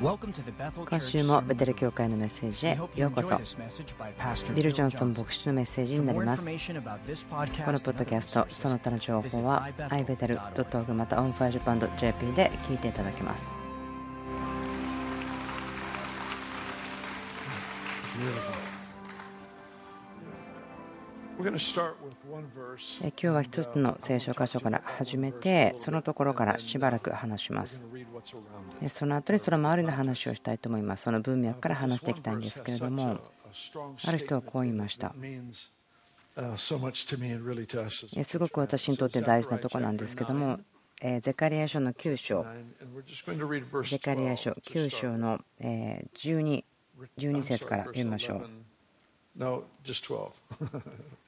今週もベテル教会のメッセージへようこそビル・ジョンソン牧師のメッセージになりますこのポッドキャストその他の情報は ibetel.org また onfirejapan.jp で聞いていただけます今日は一つの聖書箇所から始めてそのところからしばらく話します。その後にその周りの話をしたいと思います。その文脈から話していきたいんですけれどもある人はこう言いました。すごく私にとって大事なところなんですけどもゼカリア書の9章。ゼカリア書9章の12 12節から読みましょう。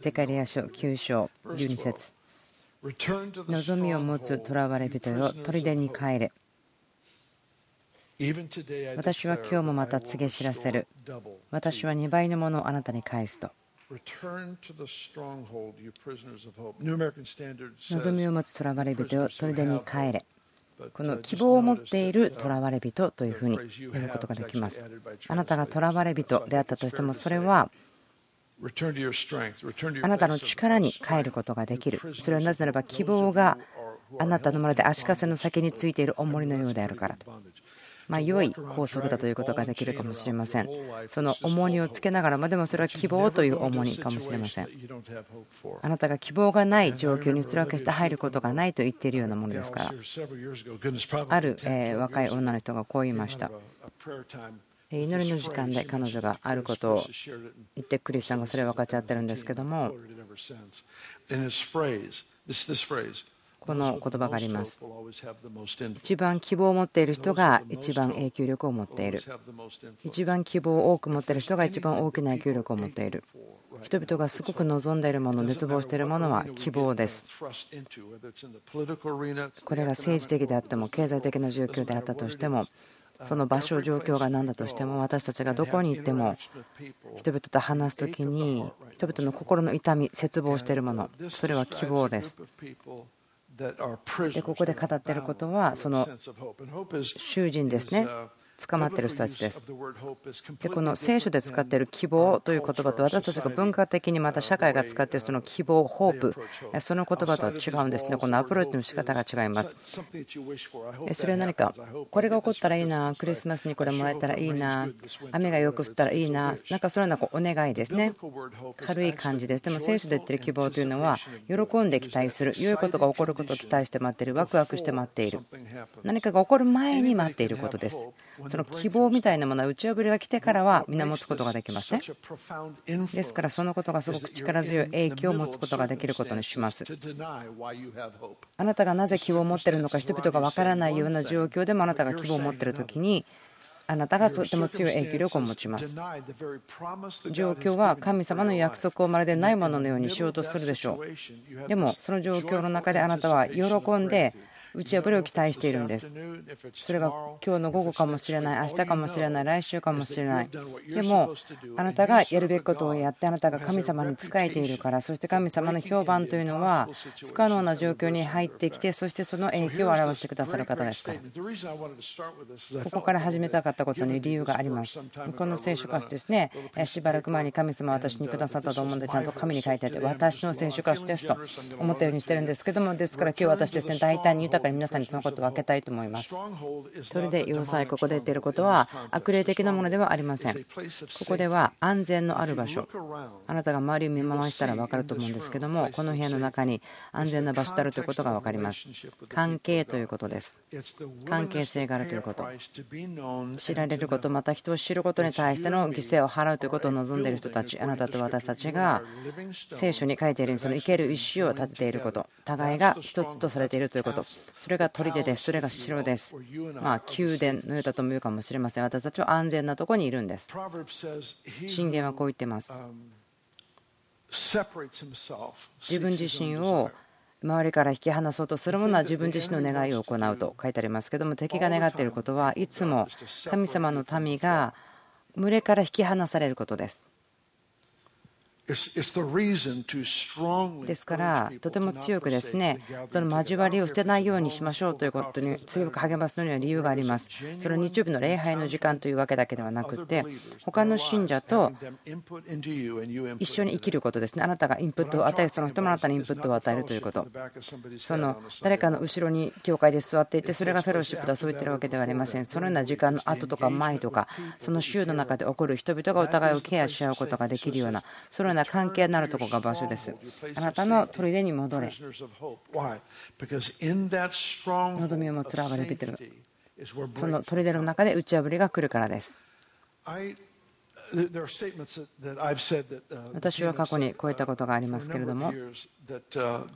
ゼカリア書9章12節。望みを持つ囚われ人よ砦に帰れ。私は今日もまた告げ知らせる。私は2倍のものをあなたに返すと。望みを持つ囚われ人よ砦に帰れ。この希望を持っている囚われ人というふうに読むことができます。あなたが囚われ人であったとしてもそれはあなたの力に帰ることができる。それはなぜならば希望があなたのまるで足かせの先についている重りのようであるからと。まあ、良い拘束だということができるかもしれません。その重荷をつけながらも、でもそれは希望という重荷かもしれません。あなたが希望がない状況にするわけして入ることがないと言っているようなものですから。ある若い女の人がこう言いました。祈りの時間で彼女があることを言ってクリスさんがそれを分かち合ってるんですけどもこの言葉があります。一番希望を持っている人が一番影響力を持っている。一番希望を多く持っている人が一番大きな影響力を持っている。人々がすごく望んでいるもの熱望しているものは希望です。これが政治的であっても経済的な状況であったとしてもその場所、状況が何だとしても私たちがどこに行っても人々と話す時に人々の心の痛み、絶望しているものそれは希望です。でここで語っていることはその囚人ですね捕まっている人たちです。でこの聖書で使っている希望という言葉と私たちが文化的にまた社会が使っているその希望、ホープその言葉とは違うんですね。このアプローチの仕方が違います。それは何かこれが起こったらいいな、クリスマスにこれもらえたらいいな、雨がよく降ったらいいな、なんかそのようなお願いですね。軽い感じです。でも聖書で言ってる希望というのは喜んで期待する、良いことが起こることを期待して待っている、ワクワクして待っている。何かが起こる前に待っていることです。その希望みたいなものは打ち破りが来てからは皆持つことができますね。ですからそのことがすごく力強い影響を持つことができることにします。あなたがなぜ希望を持っているのか人々が分からないような状況でもあなたが希望を持っている時にあなたがとても強い影響力を持ちます。状況は神様の約束をまるでないもののようにしようとするでしょう。でもその状況の中であなたは喜んで打ち破りを期待しているんです。それが今日の午後かもしれない明日かもしれない来週かもしれない。でもあなたがやるべきことをやってあなたが神様に仕えているからそして神様の評判というのは不可能な状況に入ってきてそしてその影響を表してくださる方です。からここから始めたかったことに理由があります。この聖書歌詞ですね。しばらく前に神様は私にくださったと思うんでちゃんと紙に書いてあって私の聖書歌詞ですと思ったようにしてるんですけどもですから今日私ですね大胆に豊かに皆さんにそのことを分けたいと思います。それで要塞、ここで言っていることは悪霊的なものではありません。ここでは安全のある場所、あなたが周りを見回したら分かると思うんですけども、この部屋の中に安全な場所であるということが分かります。関係ということです。関係性があるということ。知られること、また人を知ることに対しての犠牲を払うということを望んでいる人たち、あなたと私たちが聖書に書いているようにその生ける石を立てていること、互いが一つとされているということ、それが砦です。それが城です。まあ、宮殿のようだと思うかもしれません。私たちは安全なところにいるんです。信玄はこう言ってます。自分自身を周りから引き離そうとするものは自分自身の願いを行うと書いてありますけども敵が願っていることはいつも神様の民が群れから引き離されることです。ですから、とても強くですね、その交わりを捨てないようにしましょうということに強く励ますのには理由があります。それは日曜日の礼拝の時間というわけだけではなくて、他の信者と一緒に生きることですね。あなたがインプットを与え、その人もあなたにインプットを与えるということ。その誰かの後ろに教会で座っていて、それがフェローシップだ、そう言ってるわけではありません。そのような時間の後とか前とか、その週の中で起こる人々がお互いをケアし合うことができるような、そのような関係になるところが場所です。あなたの砦に戻れ。望みを持つラバレビテル。その砦の中で打ち破りが来るからです。私は過去にこういったことがありますけれども、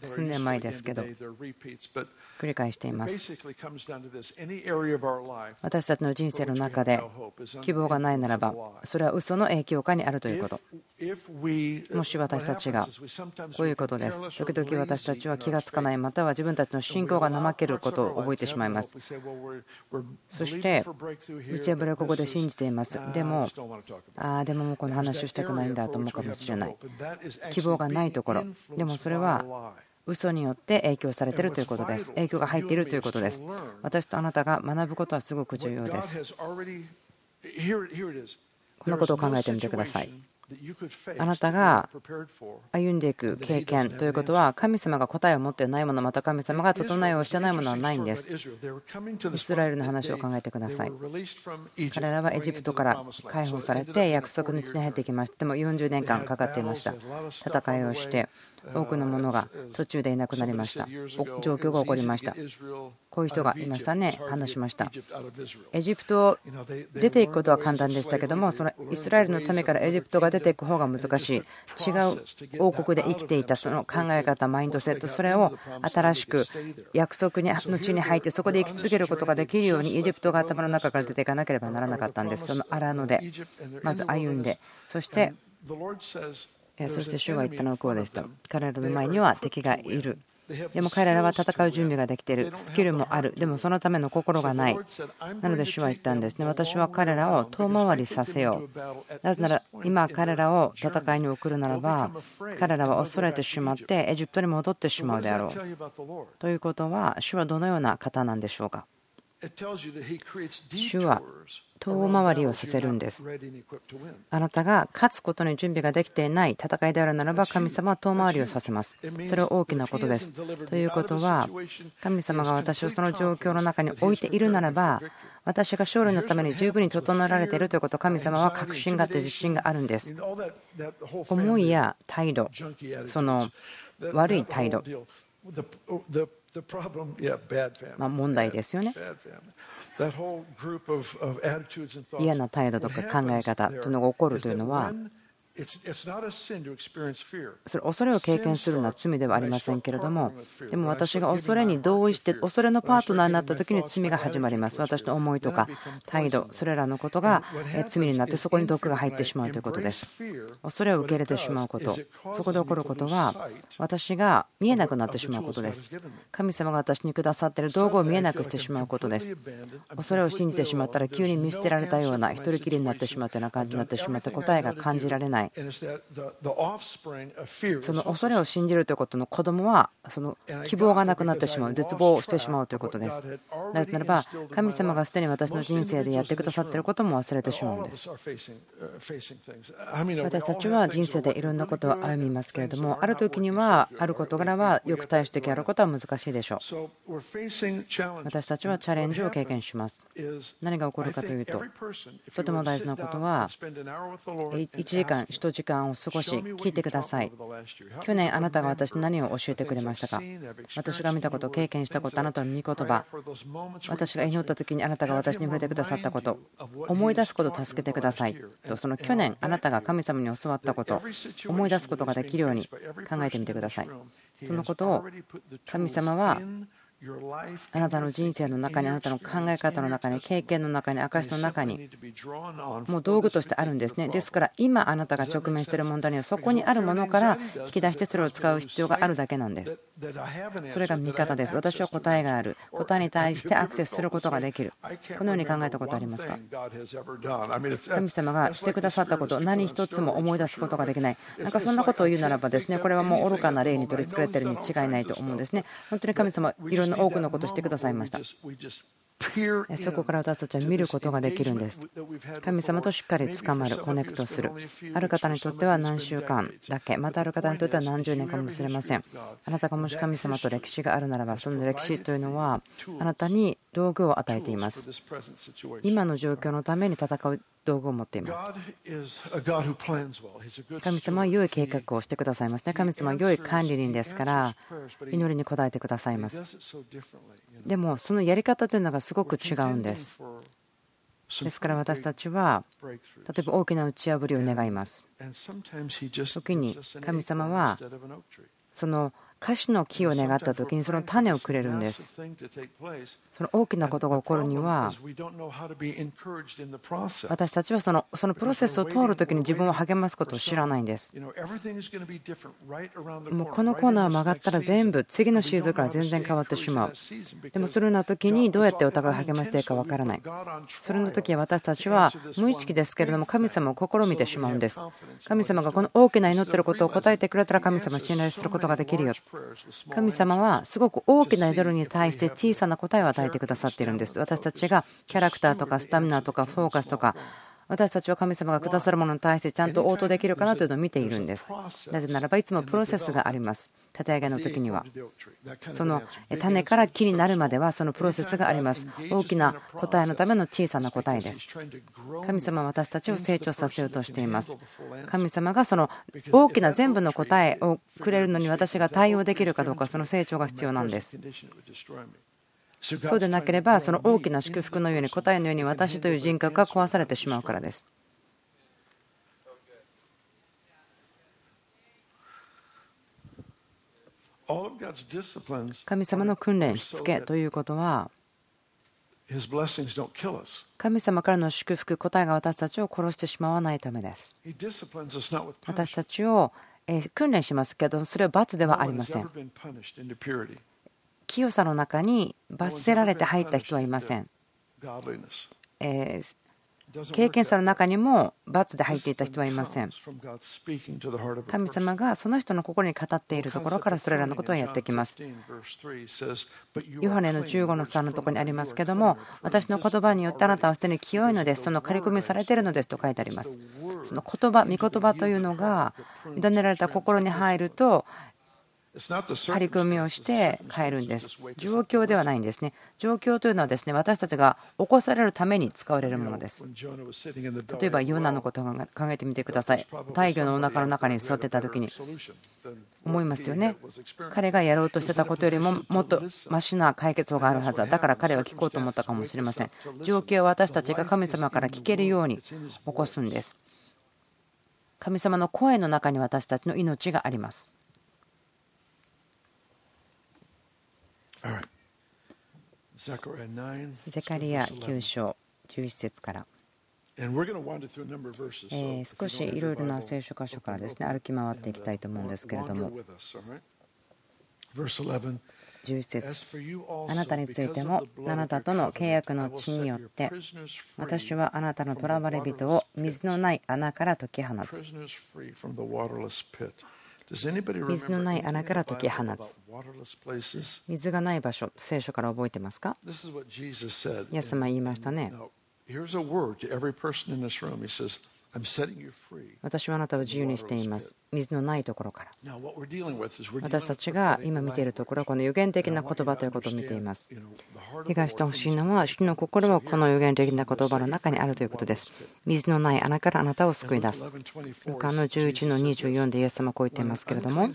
数年前ですけど、繰り返しています。私たちの人生の中で希望がないならば、それは嘘の影響下にあるということ。もし私たちがこういうことです。時々私たちは気がつかない、または自分たちの信仰が怠けることを覚えてしまいます。そして、打ち破りをここで信じています。でも、ああ、でももうこの話をしたくないんだと思うかもしれない。希望がないところ。でもそれは嘘によって影響されているということです。影響が入っているということです。私とあなたが学ぶことはすごく重要です。このことを考えてみてください。あなたが歩んでいく経験ということは神様が答えを持っていないものまた神様が整えをしてないものはないんです。イスラエルの話を考えてください。彼らはエジプトから解放されて約束の地に入ってきましてでも40年間かかっていました。戦いをして多くの者が途中でいなくなりました。状況が起こりました。こういう人がいましたね話しました。エジプトを出ていくことは簡単でしたけどもそのイスラエルのためからエジプトが出ていく方が難しい。違う王国で生きていたその考え方マインドセットそれを新しく約束の地に入ってそこで生き続けることができるようにエジプトが頭の中から出ていかなければならなかったんです。その荒野でまず歩んでそしてそして主が言ったのはこうでした。彼らの前には敵がいる。でも彼らは戦う準備ができている。スキルもある。でもそのための心がない。なので主は言ったんですね。私は彼らを遠回りさせよう。なぜなら今彼らを戦いに送るならば彼らは恐れてしまってエジプトに戻ってしまうであろう。ということは主はどのような方なんでしょうか？主は遠回りをさせるんです。あなたが勝つことに準備ができていない戦いであるならば神様は遠回りをさせます。それは大きなことです。ということは神様が私をその状況の中に置いているならば私が勝利のために十分に整えられているということを神様は確信があって自信があるんです。思いや態度、その悪い態度、ま問題ですよね。嫌な態度とか考え方というのが起こるというのはそれ恐れを経験するのは罪ではありませんけれどもでも私が恐れに同意して恐れのパートナーになった時に罪が始まります私の思いとか態度それらのことが罪になってそこに毒が入ってしまうということです恐れを受け入れてしまうことそこで起こることは私が見えなくなってしまうことです神様が私にくださっている道具を見えなくしてしまうことです恐れを信じてしまったら急に見捨てられたような一人きりになってしまったような感じになってしまって答えが感じられないない。その恐れを信じるということの子供はその希望がなくなってしまう絶望してしまうということです。なぜならば神様がすでに私の人生でやってくださっていることも忘れてしまうんです。私たちは人生でいろんなことを歩みますけれどもある時にはある事柄はよく対してやることは難しいでしょう。私たちはチャレンジを経験します。何が起こるかというととても大事なことは1時間1時間を過ごし聞いてください。去年あなたが私に何を教えてくれましたか？私が見たこと経験したことあなたの御言葉。私が祈った時にあなたが私に触れてくださったこと。思い出すことを助けてください。とその去年あなたが神様に教わったこと思い出すことができるように考えてみてください。そのことを神様はあなたの人生の中にあなたの考え方の中に経験の中に証の中にもう道具としてあるんですね。ですから今あなたが直面している問題にはそこにあるものから引き出してそれを使う必要があるだけなんです。それが見方です。私は答えがある。答えに対してアクセスすることができる。このように考えたことありますか？神様がしてくださったこと何一つも思い出すことができない。なんかそんなことを言うならばですねこれはもう愚かな例に取りつかれているに違いないと思うんですね。本当に神様いろんな多くのことをしてくださいました。そこから私たちは見ることができるんです。神様としっかり捕まるコネクトする。ある方にとっては何週間だけまたある方にとっては何十年かもしれません。あなたがもし神様と歴史があるならばその歴史というのはあなたに道具を与えています。今の状況のために戦う道具を持っています。神様は良い計画をしてくださいますね。神様は良い管理人ですから祈りに応えてくださいます。でもそのやり方というのがすごく違うんです。ですから私たちは例えば大きな打ち破りを願います。時に神様はその歌詞の木を願った時にその種をくれるんです。その大きなことが起こるには私たちはそのそのプロセスを通る時に自分を励ますことを知らないんです。もうこのコーナー曲がったら全部次のシーズンから全然変わってしまう。でもそれな時にどうやってお互い励ましていいかわからない。それの時は私たちは無意識ですけれども神様を試みてしまうんです。神様がこの大きな祈っていることを答えてくれたら神様を信頼することができるよ。神様はすごく大きな祈りに対して小さな答えを与えてくださっているんです。私たちがキャラクターとかスタミナとかフォーカスとか私たちは神様がくださるものに対してちゃんと応答できるかなというのを見ているんです。なぜならばいつもプロセスがあります。立て上げの時には。その種から木になるまではそのプロセスがあります。大きな答えのための小さな答えです。神様は私たちを成長させようとしています。神様がその大きな全部の答えをくれるのに私が対応できるかどうかその成長が必要なんですそうでなければその大きな祝福のように答えのように私という人格が壊されてしまうからです。神様の訓練しつけということは神様からの祝福答えが私たちを殺してしまわないためです。私たちを訓練しますけどそれは罰ではありません。清さの中に罰せられて入った人はいません。経験者の中にも罰で入っていた人はいません。神様がその人の心に語っているところからそれらのことをやってきます。ヨハネの15の3のところにありますけども、私の言葉によってあなたはすでに清いのです、その刈り込みされているのですと書いてあります。その言葉、御言葉というのが委ねられた心に入ると、張り組みをして変えるんです。状況ではないんですね。状況というのはですね私たちが起こされるために使われるものです。例えば、ヨナのことを考えてみてください。大魚のおなかの中に座ってた時に思いますよね。彼がやろうとしてたことよりももっとマシな解決法があるはずだ。だから彼は聞こうと思ったかもしれません。状況を私たちが神様から聞けるように起こすんです。神様の声の中に私たちの命があります。ゼカリア9章11節から。え少しいろいろな聖書箇所からですね。歩き回っていきたいと思うんですけれども。11節。あなたについてもあなたとの契約の地によって私はあなたの囚われ人を水のない穴から解き放つ水のない穴から解き放つ。水がない場所聖書から覚えてますか？イエス様言いましたね私はあなたを自由にしています。水のないところから。私たちが今見ているところはこの予言的な言葉ということを見ています。理解してほしいのは、主の心もこの予言的な言葉の中にあるということです。水のない穴からあなたを救い出す。ルカの11の24でイエス様はこう言っていますけれども、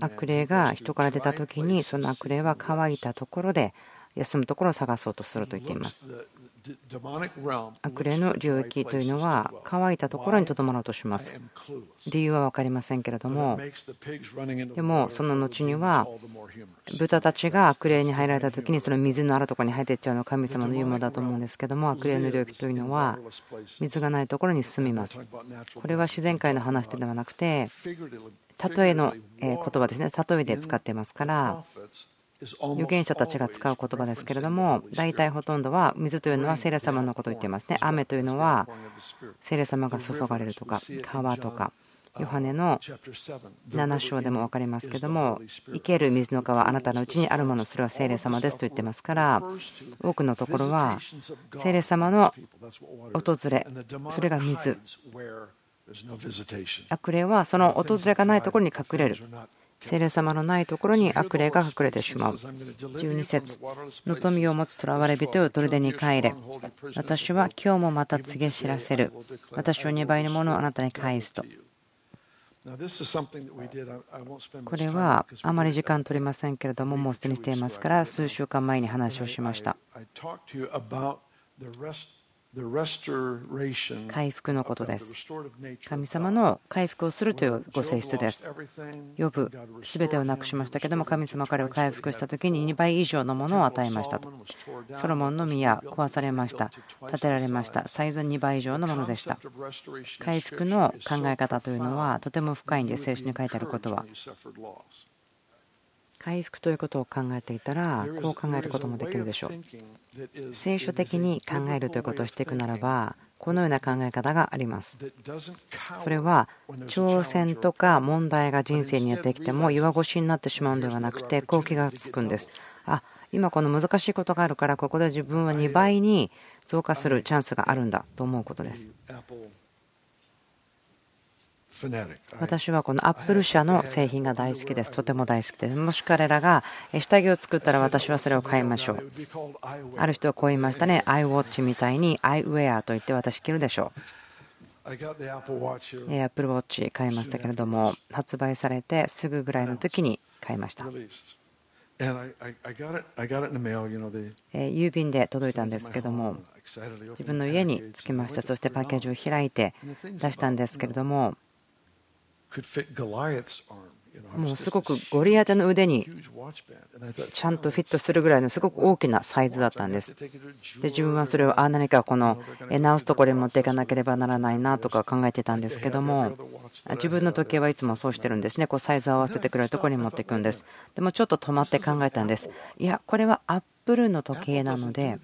悪霊が人から出た時に、その悪霊は乾いたところで休むところを探そうとすると言っています。悪霊の領域というのは乾いたところにとどまろうとします。理由は分かりませんけれども、でもその後には豚たちが悪霊に入られた時にその水のあるところに入っていっちゃうのは神様の言うものだと思うんですけども悪霊の領域というのは水がないところに住みます。これは自然界の話ではなくて例えの言葉ですね例えで使ってますから預言者たちが使う言葉ですけれども大体ほとんどは水というのは聖霊様のことを言っていますね。雨というのは聖霊様が注がれるとか川とかヨハネの7章でも分かりますけども生ける水の川あなたのうちにあるものそれは聖霊様ですと言ってますから多くのところは聖霊様の訪れそれが水。悪霊はその訪れがないところに隠れる聖霊様のないところに悪霊が隠れてしまう。12節望みを持つ囚われ人よ砦に帰れ。私は今日もまた告げ知らせる。私は2倍のものをあなたに返すと。これはあまり時間取りませんけれども、もうすでにしていますから、数週間前に話をしました。回復のことです。神様の回復をするというご性質です。呼ぶ、すべてをなくしましたけども、神様彼を回復した時に2倍以上のものを与えましたと。ソロモンの宮、壊されました。建てられました。サイズ2倍以上のものでした。回復の考え方というのはとても深いんです、聖書に書いてあることは。回復ということを考えていたらこう考えることもできるでしょう。聖書的に考えるということをしていくならばこのような考え方があります。それは挑戦とか問題が人生にやってきても弱腰になってしまうのではなくてこう気がつくんです。あ今この難しいことがあるからここで自分は2倍に増加するチャンスがあるんだと思うことです私はこのアップル社の製品が大好きです。とても大好きです。もし彼らが下着を作ったら私はそれを買いましょう。ある人はこう言いましたね。iWatch みたいに iWear と言って私着るでしょう。アップルウォッチ買いましたけれども発売されてすぐぐらいの時に買いました。郵便で届いたんですけども自分の家に着きましたそしてパッケージを開いて出したんですけれどももうすごくゴリアテの腕にちゃんとフィットするぐらいのすごく大きなサイズだったんです。で自分はそれをあ何かこの直すところに持っていかなければならないなとか考えてたんですけども自分の時計はいつもそうしてるんですね。こうサイズを合わせてくれるところに持っていくんです。でもちょっと止まって考えたんです。いやこれはアップップルの時計なので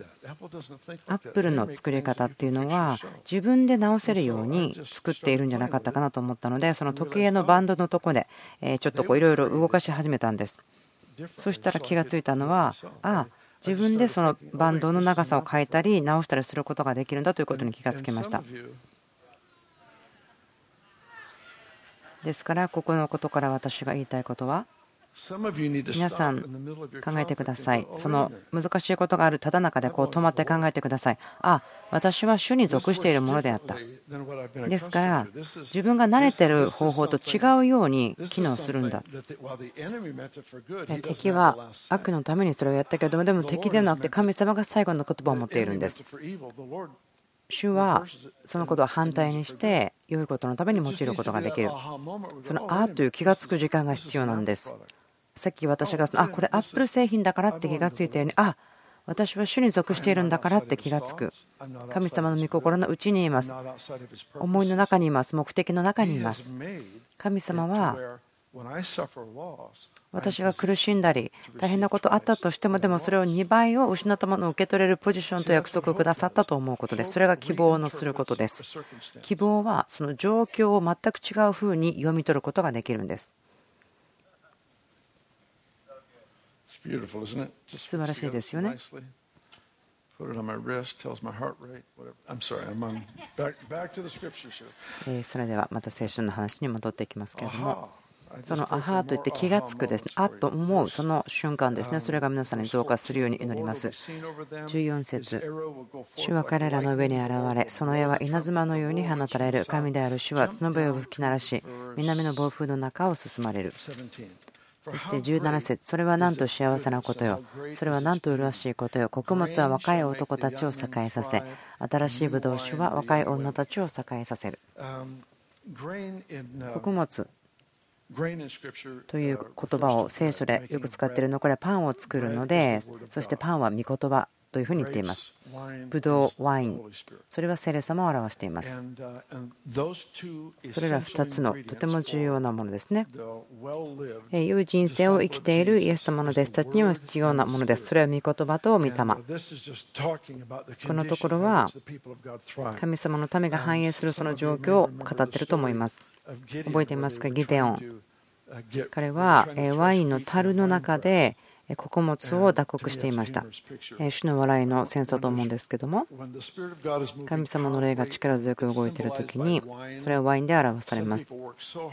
アップルの作り方っていうのは自分で直せるように作っているんじゃなかったかなと思ったのでその時計のバンドのとこでちょっといろいろ動かし始めたんです。そしたら気がついたのはあ自分でそのバンドの長さを変えたり直したりすることができるんだということに気がつきました。ですからここのことから私が言いたいことは皆さん考えてください。その難しいことがあるただ中でこう止まって考えてください。あ、私は主に属しているものであった。ですから、自分が慣れている方法と違うように機能するんだ。敵は悪のためにそれをやったけれども、でも敵ではなくて神様が最後の言葉を持っているんです。主はそのことを反対にして良いことのために用いることができる。そのあという気がつく時間が必要なんです。さっき私があこれアップル製品だからって気がついたようにあ私は主に属しているんだからって気がつく。神様の御心のうちにいます。思いの中にいます。目的の中にいます。神様は私が苦しんだり大変なことあったとしてもでもそれを2倍を失ったものを受け取れるポジションと約束をくださったと思うことです。それが希望のすることです。希望はその状況を全く違うふうに読み取ることができるんです素晴らしいですよね。それではまた聖書の話に戻っていきますけれども。そのアハといって気がつくですね、あっと思うその瞬間ですね、それが皆さんに増加するように祈ります。14節主は彼らの上に現れ、その矢は稲妻のように放たれる。神である主は角笛を吹き鳴らし、南の暴風の中を進まれる。そして17節それはなんと幸せなことよ。それはなんと麗しいことよ。穀物は若い男たちを栄えさせ、新しいブドウ酒は若い女たちを栄えさせる。穀物という言葉を聖書でよく使っているのはこれはパンを作るのでそしてパンは御言葉というふうに言っています。ブドウ、ワイン、それは聖霊様を表しています。それら2つのとても重要なものですね。良い人生を生きているイエス様の弟子たちには必要なものです。それは御言葉と御霊。このところは神様のためが反映するその状況を語っていると思います。覚えていますか、ギデオン。彼はワインの樽の中で穀物を脱穀していました。主の笑いの戦争と思うんですけども、神様の霊が力強く動いている時に、それはワインで表されます。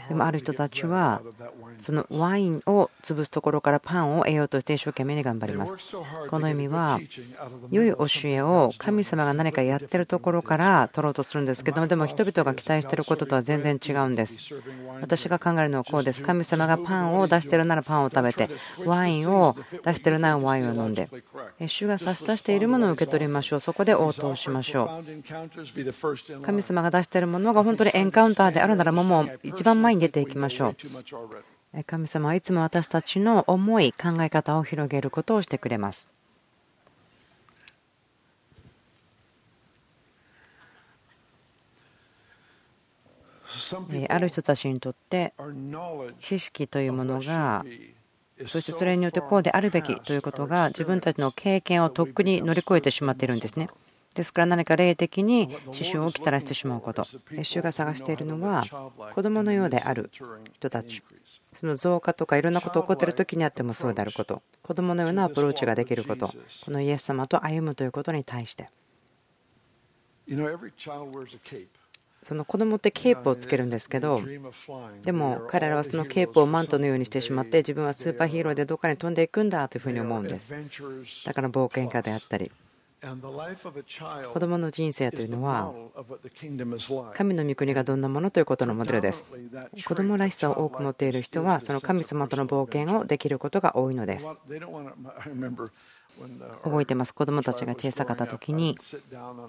でもある人たちは、そのワインを潰すところからパンを得ようとして一生懸命に頑張ります。この意味は、良い教えを神様が何かやってるところから取ろうとするんですけども、でも人々が期待していることとは全然違うんです。私が考えるのはこうです。神様がパンを出しているならパンを食べて、ワインを出しているならワインを飲んで、主が差し出しているものを受け取りましょう。そこで応答しましょう。神様が出しているものが本当にエンカウンターであるならもう一番前に出ていきましょう。神様はいつも私たちの思い、考え方を広げることをしてくれます。ある人たちにとって知識というものがそしてそれによってこうであるべきということが自分たちの経験をとっくに乗り越えてしまっているんですね。ですから何か霊的に支障をきたらしてしまうこと。主が探しているのは子供のようである人たち。その増加とかいろんなことが起こっている時にあってもそうであること。子供のようなアプローチができること。このイエス様と歩むということに対して。その子供ってケープをつけるんですけどでも彼らはそのケープをマントのようにしてしまって自分はスーパーヒーローでどっかに飛んでいくんだというふうに思うんです。だから冒険家であったり子供の人生というのは神の御国がどんなものということのモデルです。子供らしさを多く持っている人はその神様との冒険をできることが多いのです。覚えてます。子供たちが小さかった時に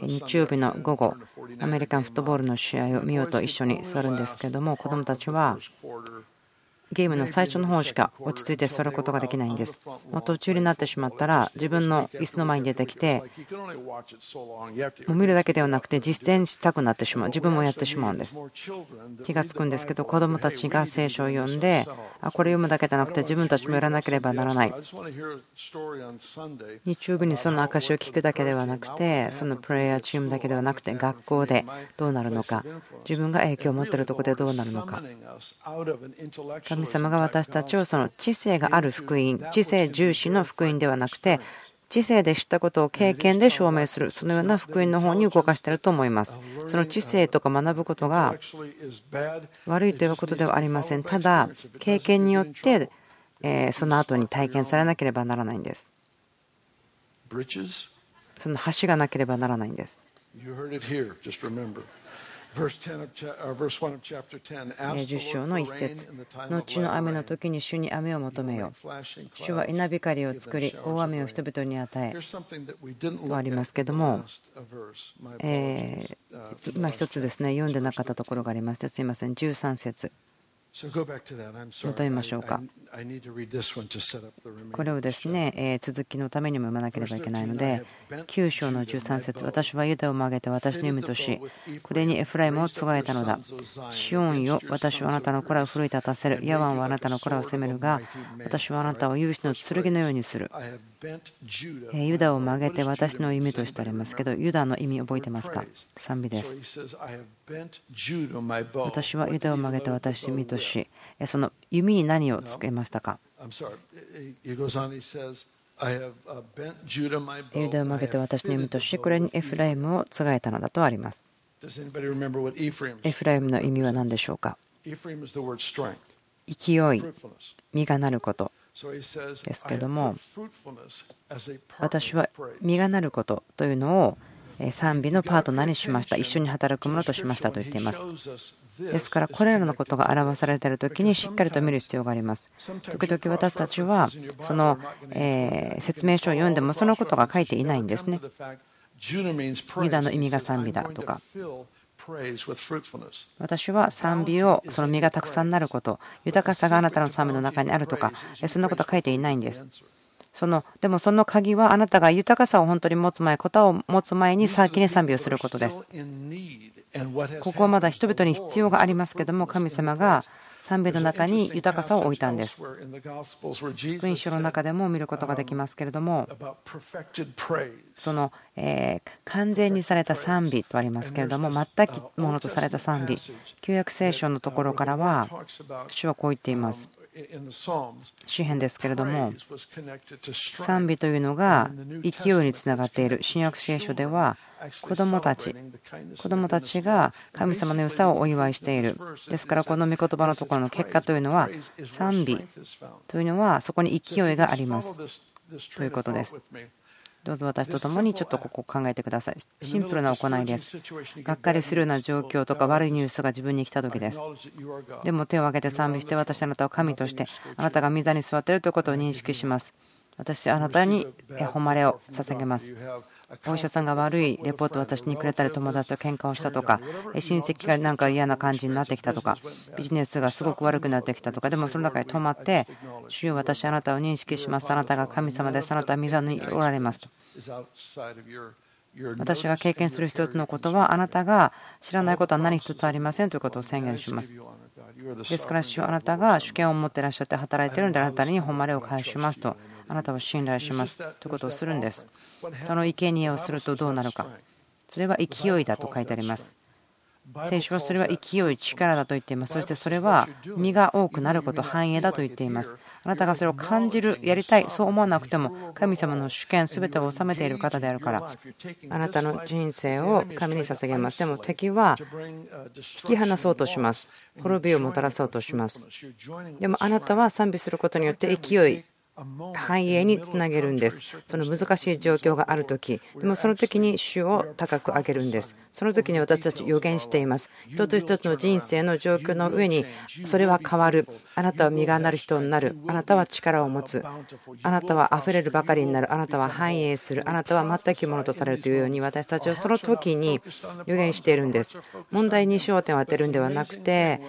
日曜日の午後アメリカンフットボールの試合を見ようと一緒に座るんですけども子どもたちはゲームの最初の方しか落ち着いて座ることができないんです。もう途中になってしまったら自分の椅子の前に出てきてもう見るだけではなくて実践したくなってしまう自分もやってしまうんです。気がつくんですけど子どもたちが聖書を読んであこれ読むだけでなくて自分たちもやらなければならない。日曜日にその証を聞くだけではなくてそのプレイヤーチームだけではなくて学校でどうなるのか自分が影響を持っているところでどうなるのか神様が私たちをその知性がある福音知性重視の福音ではなくて知性で知ったことを経験で証明するそのような福音の方に動かしていると思います。その知性とか学ぶことが悪いということではありません。ただ経験によってその後に体験されなければならないんです。その橋がなければならないんです10章の一節後の雨の時に主に雨を求めよ主は稲光を作り大雨を人々に与えとありますけどもえ今一つですね読んでなかったところがありましてすいません。13節戻りましょうか。これをですね続きのためにも読まなければいけないので9章の13節私はユダを曲げて私の意味としこれにエフライムをつがえたのだ。シオンよ私はあなたの子らを奮い立たせる。ヤワンはあなたの子らを責めるが私はあなたを勇士の剣のようにするユダを曲げて私の意味としてありますけどユダの意味覚えてますか？賛美です。私はユダを曲げて私の意味としその弓に何をつけましたか？ユダを曲げて私の意味としこれにエフライムをつがえたのだとあります。エフライムの意味は何でしょうか？勢い、実がなることですけども私は実がなることというのを賛美のパートナーにしました？一緒に働くものとしましたと言っています。ですからこれらのことが表されている時にしっかりと見る必要があります。時々私たちはその説明書を読んでもそのことが書いていないんですね。ユダの意味が賛美だとか私は賛美をその実がたくさんなること豊かさがあなたの賛美の中にあるとかそんなことは書いていないんです。そのでもその鍵はあなたが豊かさを本当に持つ前、ことを持つ前に先に賛美をすることです。ここはまだ人々に必要がありますけども、神様が賛美の中に豊かさを置いたんです。福音書の中でも見ることができますけれども、その、え完全にされた賛美とありますけれども、全くものとされた賛美、旧約聖書のところからは、主はこう言っています。詩篇ですけれども賛美というのが勢いにつながっている新約聖書では子どもたち子どもたちが神様の良さをお祝いしている。ですからこの御言葉のところの結果というのは賛美というのはそこに勢いがあります。ということですどうぞ私と共にちょっとここを考えてください。シンプルな行いです。がっかりするような状況とか悪いニュースが自分に来た時です。でも手を挙げて賛美して私あなたを神としてあなたが御座に座っているということを認識します。私あなたに誉れを捧げます。お医者さんが悪いレポートを私にくれたり友達と喧嘩をしたとか親戚がなんか嫌な感じになってきたとかビジネスがすごく悪くなってきたとかでもその中に止まって主よ私あなたを認識します。あなたが神様です。あなたは御座におられますと。私が経験する一つのことはあなたが知らないことは何一つありませんということを宣言します。ですから主はあなたが主権を持っていらっしゃって働いているのであなたに誉れを返しますとあなたを信頼しますということをするんです。その生贄をするとどうなるかそれは勢いだと書いてあります聖書はそれは勢い、力だと言っています。そしてそれは身が多くなること、繁栄だと言っています。あなたがそれを感じる、やりたい、そう思わなくても、神様の主権、全てを治めている方であるから、あなたの人生を神に捧げます。でも敵は引き離そうとします。滅びをもたらそうとします。でもあなたは賛美することによって勢い、繁栄につなげるんです。その難しい状況がある時、でもその時に主を高く上げるんです。その時に私たち予言しています。一つ一つの人生の状況の上に、それは変わる。あなたは身がなる人になる。あなたは力を持つ。あなたは溢れるばかりになる。あなたは繁栄する。あなたは全くものとされるというように、私たちはその時に予言しているんです。問題に焦点を当てるんではなくて、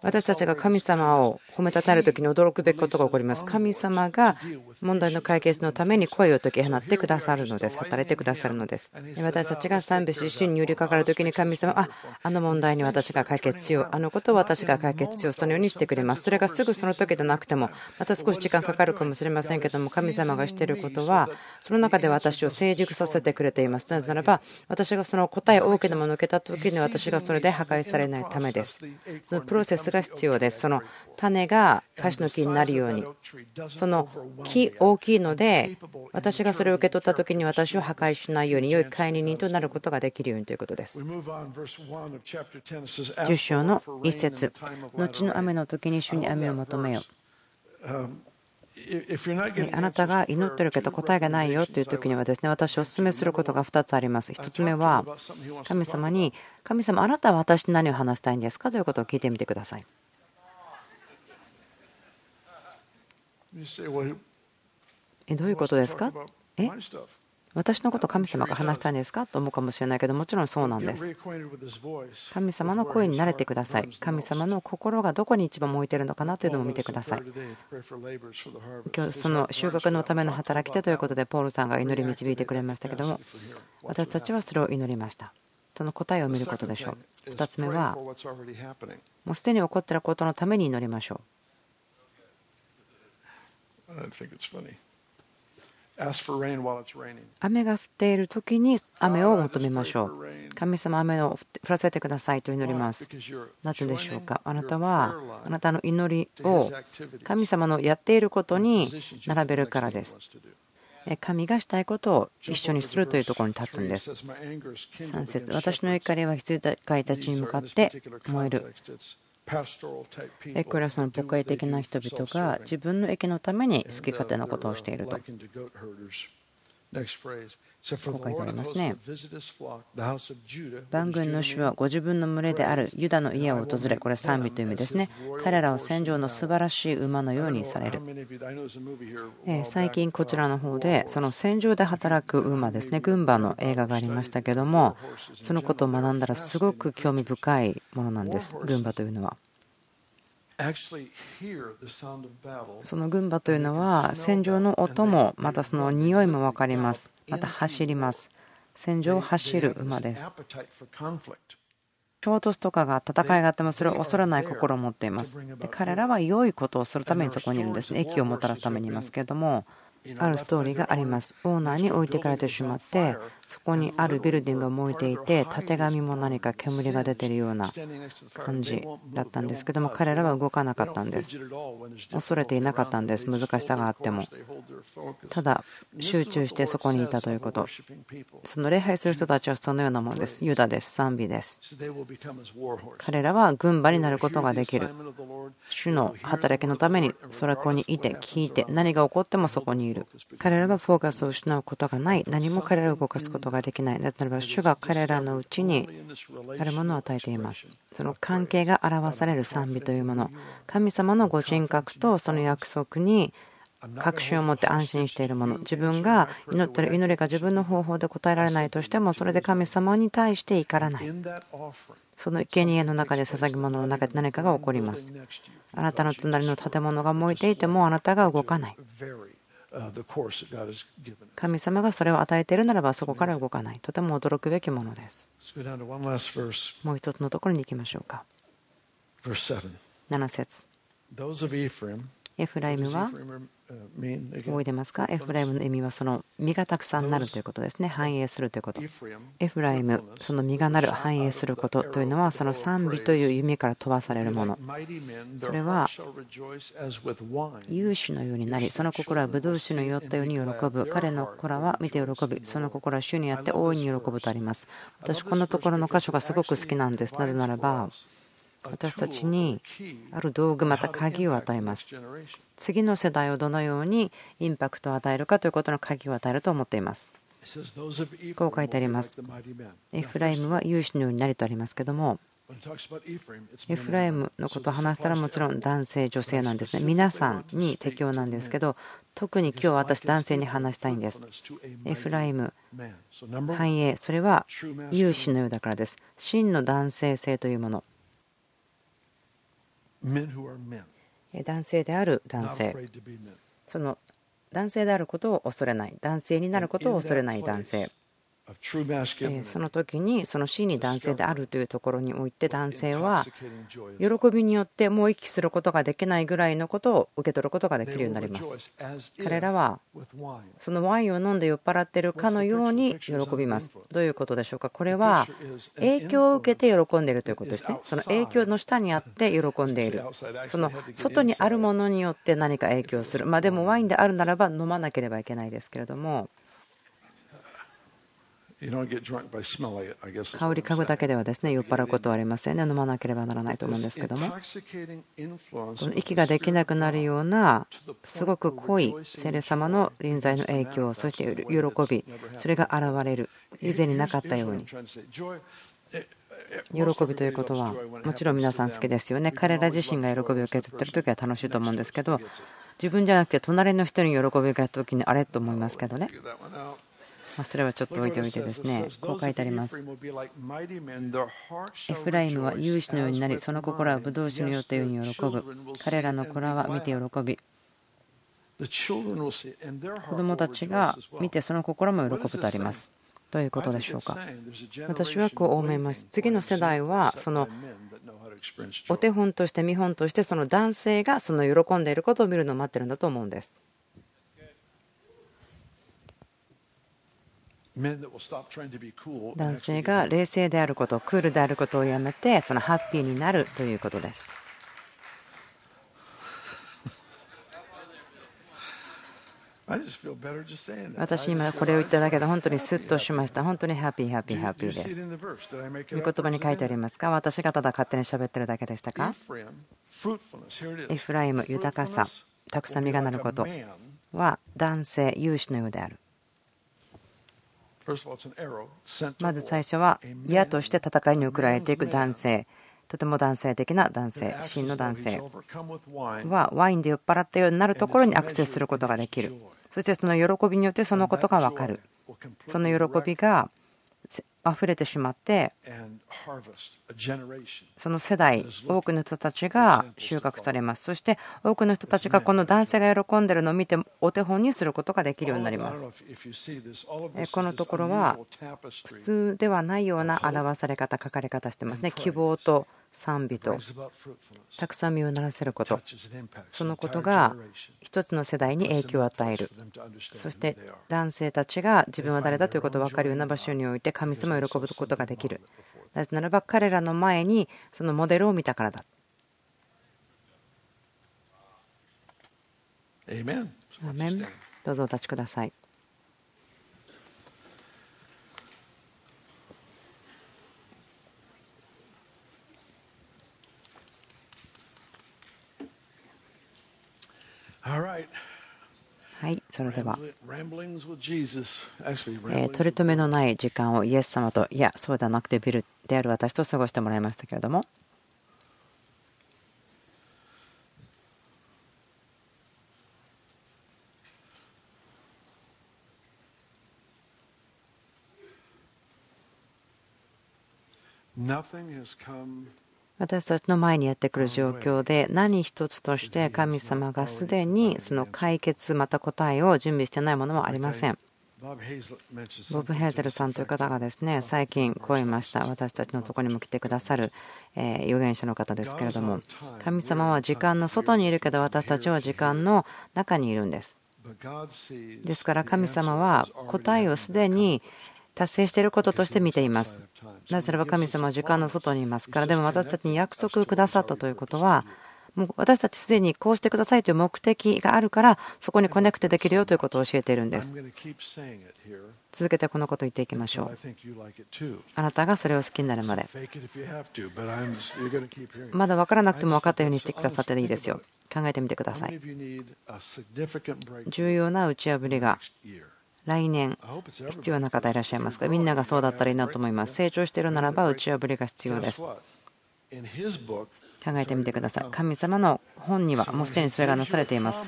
私たちが神様を褒めたたえる時に驚くべきことが起こります。神様が問題の解決のために声を解き放ってくださるのです。働いてくださるのです。私たちが賛美し、主にりかかる時に神様ああの問題に私が解決しようあのことを私が解決しようそのようにしてくれます。それがすぐその時でなくてもまた少し時間かかるかもしれませんけども神様がしていることはその中で私を成熟させてくれています。なぜならば私がその答え大きなものを受けた時に私がそれで破壊されないためです。そのプロセスが必要です。その種が樫の木になるように。その木大きいので私がそれを受け取った時に私を破壊しないように良い管理人となることができるようにということです。10章の一節。後の雨の時に主に雨を求めよあなたが祈ってるけど答えがないよという時にはですね私お勧めすることが2つあります。1つ目は神様に神様あなたは私に何を話したいんですか？ということを聞いてみてください。えどういうことですか？え？私のこと神様が話したいんですかと思うかもしれないけどもちろんそうなんです。神様の声に慣れてください。神様の心がどこに一番向いてるのかなというのも見てください。今日その収穫のための働き手ということでポールさんが祈り導いてくれましたけども私たちはそれを祈りました。その答えを見ることでしょう。2つ目はもうすでに起こっていることのために祈りましょう。雨が降っている時に雨を求めましょう。神様、雨を降らせてくださいと祈ります。なぜでしょうか？あなたはあなたの祈りを神様のやっていることに並べるからです。神がしたいことを一緒にするというところに立つんです。3節私の怒りは羊飼いたちに向かって燃える。エクラスの牧会的な人々が自分の益のために好き勝手なことをしていると。こう書いてありますね。万軍の主はご自分の群れであるユダの家を訪れ、これ賛美という意味ですね。彼らを戦場の素晴らしい馬のようにされる。最近こちらの方で、その戦場で働く馬ですね、軍馬の映画がありましたけども、そのことを学んだらすごく興味深いものなんです、軍馬というのは。その軍馬というのは戦場の音もまたその匂いも分かります。また走ります。戦場を走る馬です。衝突とかが戦いがあってもそれを恐れない心を持っています。で彼らは良いことをするためにそこにいるんですね。益をもたらすためにいます。けれどもあるストーリーがあります。オーナーに置いてかれてしまってそこにあるビルディングが燃えていてたてがみも何か煙が出ているような感じだったんですけども彼らは動かなかったんです。恐れていなかったんです。難しさがあっても。ただ集中してそこにいたということ。その礼拝する人たちはそのようなものです。ユダです。賛美です。彼らは軍馬になることができる。主の働きのためにそれこにいて聞いて何が起こってもそこにいる。彼らはフォーカスを失うことがない。何も彼らを動かすことができない。なぜならば主が彼らのうちにあるものを与えています。その関係が表される賛美というもの。神様のご人格とその約束に確信を持って安心しているもの。自分が祈っている祈りが自分の方法で答えられないとしてもそれで神様に対して怒らない。その生贄の中で捧げ物の中で何かが起こります。あなたの隣の建物が燃えていてもあなたが動かない神様がそれを与えているならばそこから動かない。とても驚くべきものです。もう一つのところに行きましょうか。7節。エフライムは覚えてますか？エフライムの意味はその実がたくさんなるということですね。繁栄するということ。エフライム。その実がなる繁栄することというのはその賛美という夢から飛ばされるもの。それは勇士のようになりその心はブドウ酒の酔ったように喜ぶ。彼の子らは見て喜びその心は主にあって大いに喜ぶとあります。私このところの箇所がすごく好きなんです。なぜならば私たちにある道具また鍵を与えます。次の世代をどのようにインパクトを与えるかということの鍵を与えると思っています。こう書いてあります。エフライムは勇士のようになりとありますけどもエフライムのことを話したらもちろん男性女性なんですね。皆さんに適用なんですけど特に今日私男性に話したいんです。エフライム繁栄それは勇士のようだからです。真の男性性というもの。男性である男性。その男性であることを恐れない。男性になることを恐れない男性その時にその死に男性であるというところにおいて男性は喜びによってもう息することができないぐらいのことを受け取ることができるようになります。彼らはそのワインを飲んで酔っ払っているかのように喜びます。どういうことでしょうか？これは影響を受けて喜んでいるということですね。その影響の下にあって喜んでいる。その外にあるものによって何か影響する。まあでもワインであるならば飲まなければいけないですけれども香り嗅ぐだけではですね酔っ払うことはありませんね。飲まなければならないと思うんですけども。息ができなくなるようなすごく濃い聖霊様の臨在の影響そして喜びそれが現れる。以前になかったように。喜びということはもちろん皆さん好きですよね。彼ら自身が喜びを受け取っている時は楽しいと思うんですけど自分じゃなくて隣の人に喜びを受け取った時にあれと思いますけどねまそれはちょっと置いておいてですねこう書いてありますエフライムは勇士のようになりその心はブドウ酒によったように喜ぶ。彼らの子らは見て喜び。子供たちが見てその心も喜ぶとあります。どういうことでしょうか。私はこう思います。次の世代はそのお手本として見本としてその男性がその喜んでいることを見るのを待ってるんだと思うんです男性が冷静であること、クールであることをやめて、そのハッピーになるということです。私、今これを言っただけで本当にスッとしました。本当にハッピー、ハッピー、ハッピーです。御言葉に書いてありますか？私がただ勝手に喋ってるだけでしたか？エフライム、豊かさ、たくさん実がなること。は男性、有志のようである。まず最初は矢として戦いに送られていく男性。とても男性的な男性。真の男性。はワインで酔っ払ったようになるところにアクセスすることができる。そしてその喜びによってそのことが分かる。その喜びが溢れてしまってその世代多くの人たちが収穫されます。そして多くの人たちがこの男性が喜んでるのを見てお手本にすることができるようになります。このところは普通ではないような表され方書かれ方してますね。希望と賛美とたくさん身をならせること。そのことが一つの世代に影響を与える。そして男性たちが自分は誰だということを分かるような場所において神様を喜ぶことができる。なぜならば彼らの前にそのモデルを見たからだ。アメン。どうぞお立ちください、それでは、え取り留めのない時間をイエス様と、いや、そうではなくてビルである私と過ごしてもらいましたけれども。私たちの前にやってくる状況で何一つとして神様がすでにその解決また答えを準備してないものはありません。ボブ・ヘーゼルさんという方がですね最近こう言いました。私たちのところにも来てくださる預言者の方ですけれども。神様は時間の外にいるけど私たちは時間の中にいるんです。ですから神様は答えをすでに達成していることとして見ています。なぜならば神様は時間の外にいますから、でも私たちに約束くださったということは、もう私たちすでにこうしてくださいという目的があるから、そこにコネクトできるよということを教えているんです。続けてこのことを言っていきましょう。あなたがそれを好きになるまで。まだ分からなくても分かったようにしてくださっていいですよ。考えてみてください。重要な打ち破りが来年必要な方いらっしゃいますか？みんながそうだったらいいなと思います。成長しているならば打ち破りが必要です。考えてみてください。神様の本にはもうすでにそれがなされています。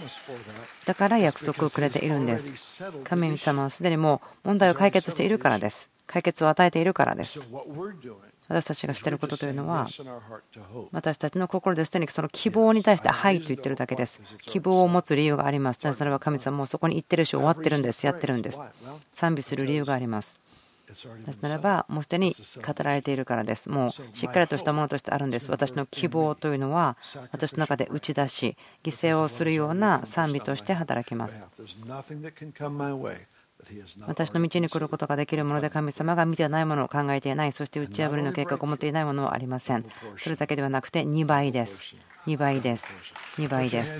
だから約束をくれているんです。神様はすでにもう問題を解決しているからです。解決を与えているからです私たちがしていることというのは私たちの心ですでにその希望に対して「はい」と言ってるだけです。希望を持つ理由があります。それは神様もそこに行ってるし終わってるんです。やってるんです。賛美する理由があります。なぜならばもうすでに語られているからです。もうしっかりとしたものとしてあるんです。私の希望というのは私の中で打ち出し犠牲をするような賛美として働きます私の道に来ることができるもので神様が見てないものを考えていないそして打ち破りの計画を持っていないものはありません。それだけではなくて2倍です。2倍です。2倍です。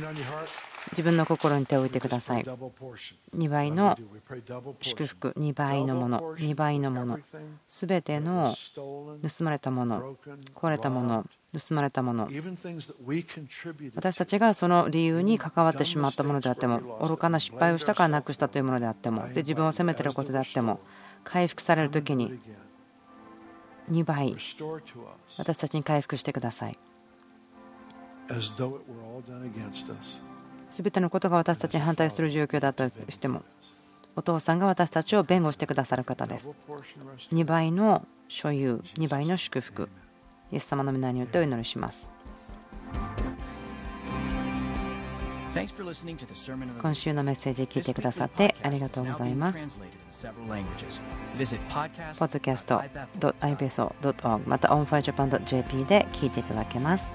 自分の心に手を置いてください。2倍の祝福。2倍のもの。2倍のもの。全ての盗まれたもの。壊れたもの。盗まれたもの。私たちがその理由に関わってしまったものであっても愚かな失敗をしたからなくしたというものであってもで自分を責めていることであっても回復される時に2倍私たちに回復してください。全てのことが私たちに反対する状況だとしてもお父さんが私たちを弁護してくださる方です。2倍の所有2倍の祝福イエス様の皆によってお祈りします。今週のメッセージ聞いてくださってありがとうございます。podcast.ibeso.org また onfirejapan.jp で聞いていただけます。